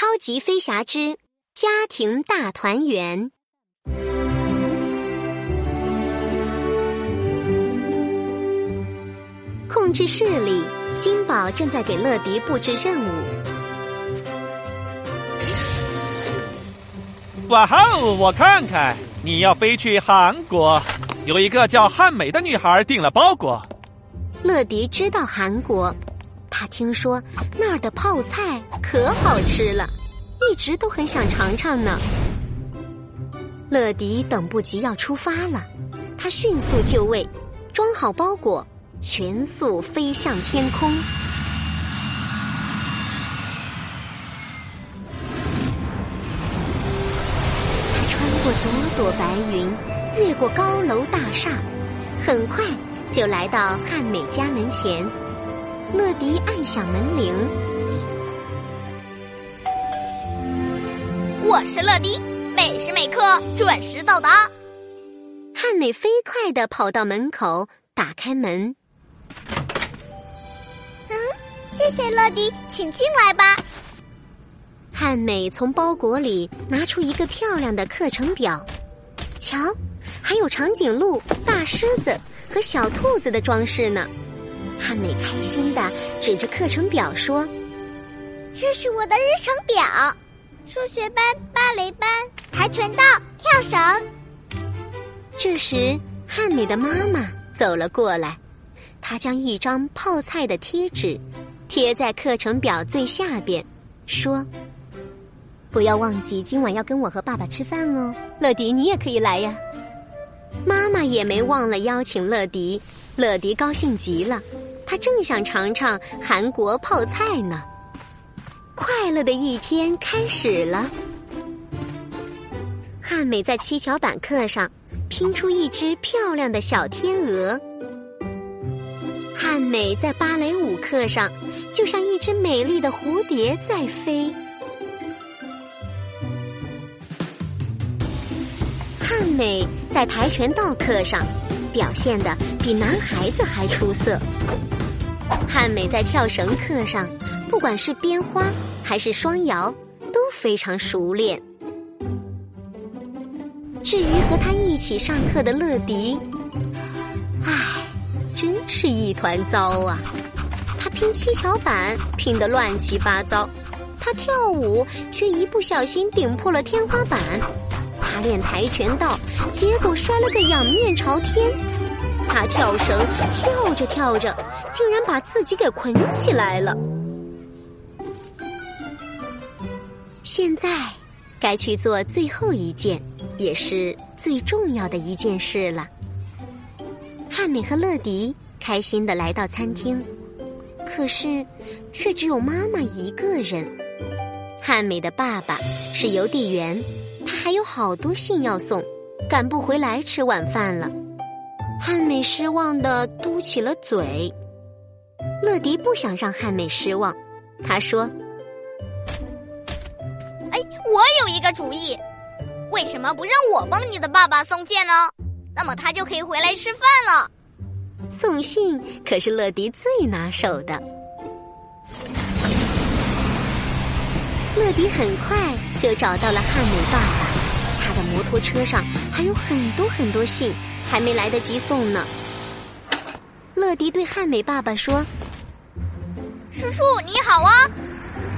超级飞侠之家庭大团圆。控制室里，金宝正在给乐迪布置任务。哇哦！我看看，你要飞去韩国，有一个叫汉美的女孩订了包裹。乐迪知道韩国。他听说那儿的泡菜可好吃了，一直都很想尝尝呢。乐迪等不及要出发了，他迅速就位，装好包裹，全速飞向天空。他穿过朵朵白云，越过高楼大厦，很快就来到汉美家门前。乐迪按响门铃。我是乐迪，每时每刻准时到达。汉美飞快的跑到门口，打开门。嗯，谢谢乐迪，请进来吧。汉美从包裹里拿出一个漂亮的课程表，瞧，还有长颈鹿、大狮子和小兔子的装饰呢。汉美开心的指着课程表说：“这是我的日程表，数学班、芭蕾班、跆拳道、跳绳。”这时，汉美的妈妈走了过来，她将一张泡菜的贴纸贴在课程表最下边，说：“不要忘记今晚要跟我和爸爸吃饭哦，乐迪，你也可以来呀。”妈妈也没忘了邀请乐迪，乐迪高兴极了。他正想尝尝韩国泡菜呢，快乐的一天开始了。汉美在七巧板课上拼出一只漂亮的小天鹅，汉美在芭蕾舞课上就像一只美丽的蝴蝶在飞，汉美在跆拳道课上表现的比男孩子还出色。汉美在跳绳课上，不管是编花还是双摇，都非常熟练。至于和他一起上课的乐迪，唉，真是一团糟啊！他拼七巧板拼得乱七八糟，他跳舞却一不小心顶破了天花板，他练跆拳道，结果摔了个仰面朝天。他跳绳，跳着跳着，竟然把自己给捆起来了。现在该去做最后一件，也是最重要的一件事了。汉美和乐迪开心的来到餐厅，可是却只有妈妈一个人。汉美的爸爸是邮递员，他还有好多信要送，赶不回来吃晚饭了。汉美失望的嘟起了嘴，乐迪不想让汉美失望，他说：“哎，我有一个主意，为什么不让我帮你的爸爸送件呢？那么他就可以回来吃饭了。送信可是乐迪最拿手的。乐迪很快就找到了汉美爸爸，他的摩托车上还有很多很多信。”还没来得及送呢，乐迪对汉美爸爸说：“叔叔你好啊，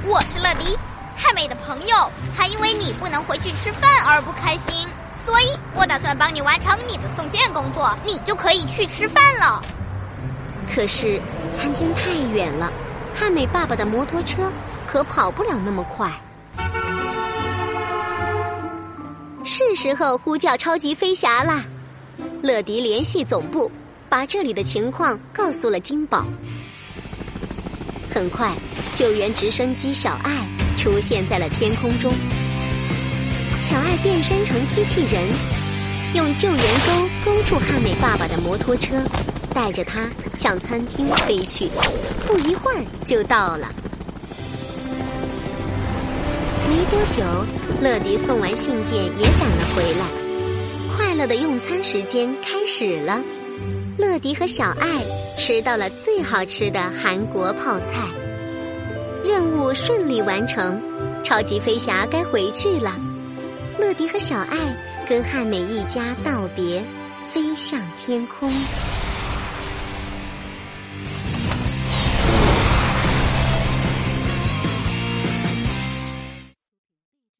我是乐迪，汉美的朋友。他因为你不能回去吃饭而不开心，所以我打算帮你完成你的送件工作，你就可以去吃饭了。可是餐厅太远了，汉美爸爸的摩托车可跑不了那么快。是时候呼叫超级飞侠啦！”乐迪联系总部，把这里的情况告诉了金宝。很快，救援直升机小爱出现在了天空中。小爱变身成机器人，用救援钩勾住汉美爸爸的摩托车，带着他向餐厅飞去。不一会儿就到了。没多久，乐迪送完信件也赶了回来。乐的用餐时间开始了，乐迪和小爱吃到了最好吃的韩国泡菜。任务顺利完成，超级飞侠该回去了。乐迪和小爱跟汉美一家道别，飞向天空。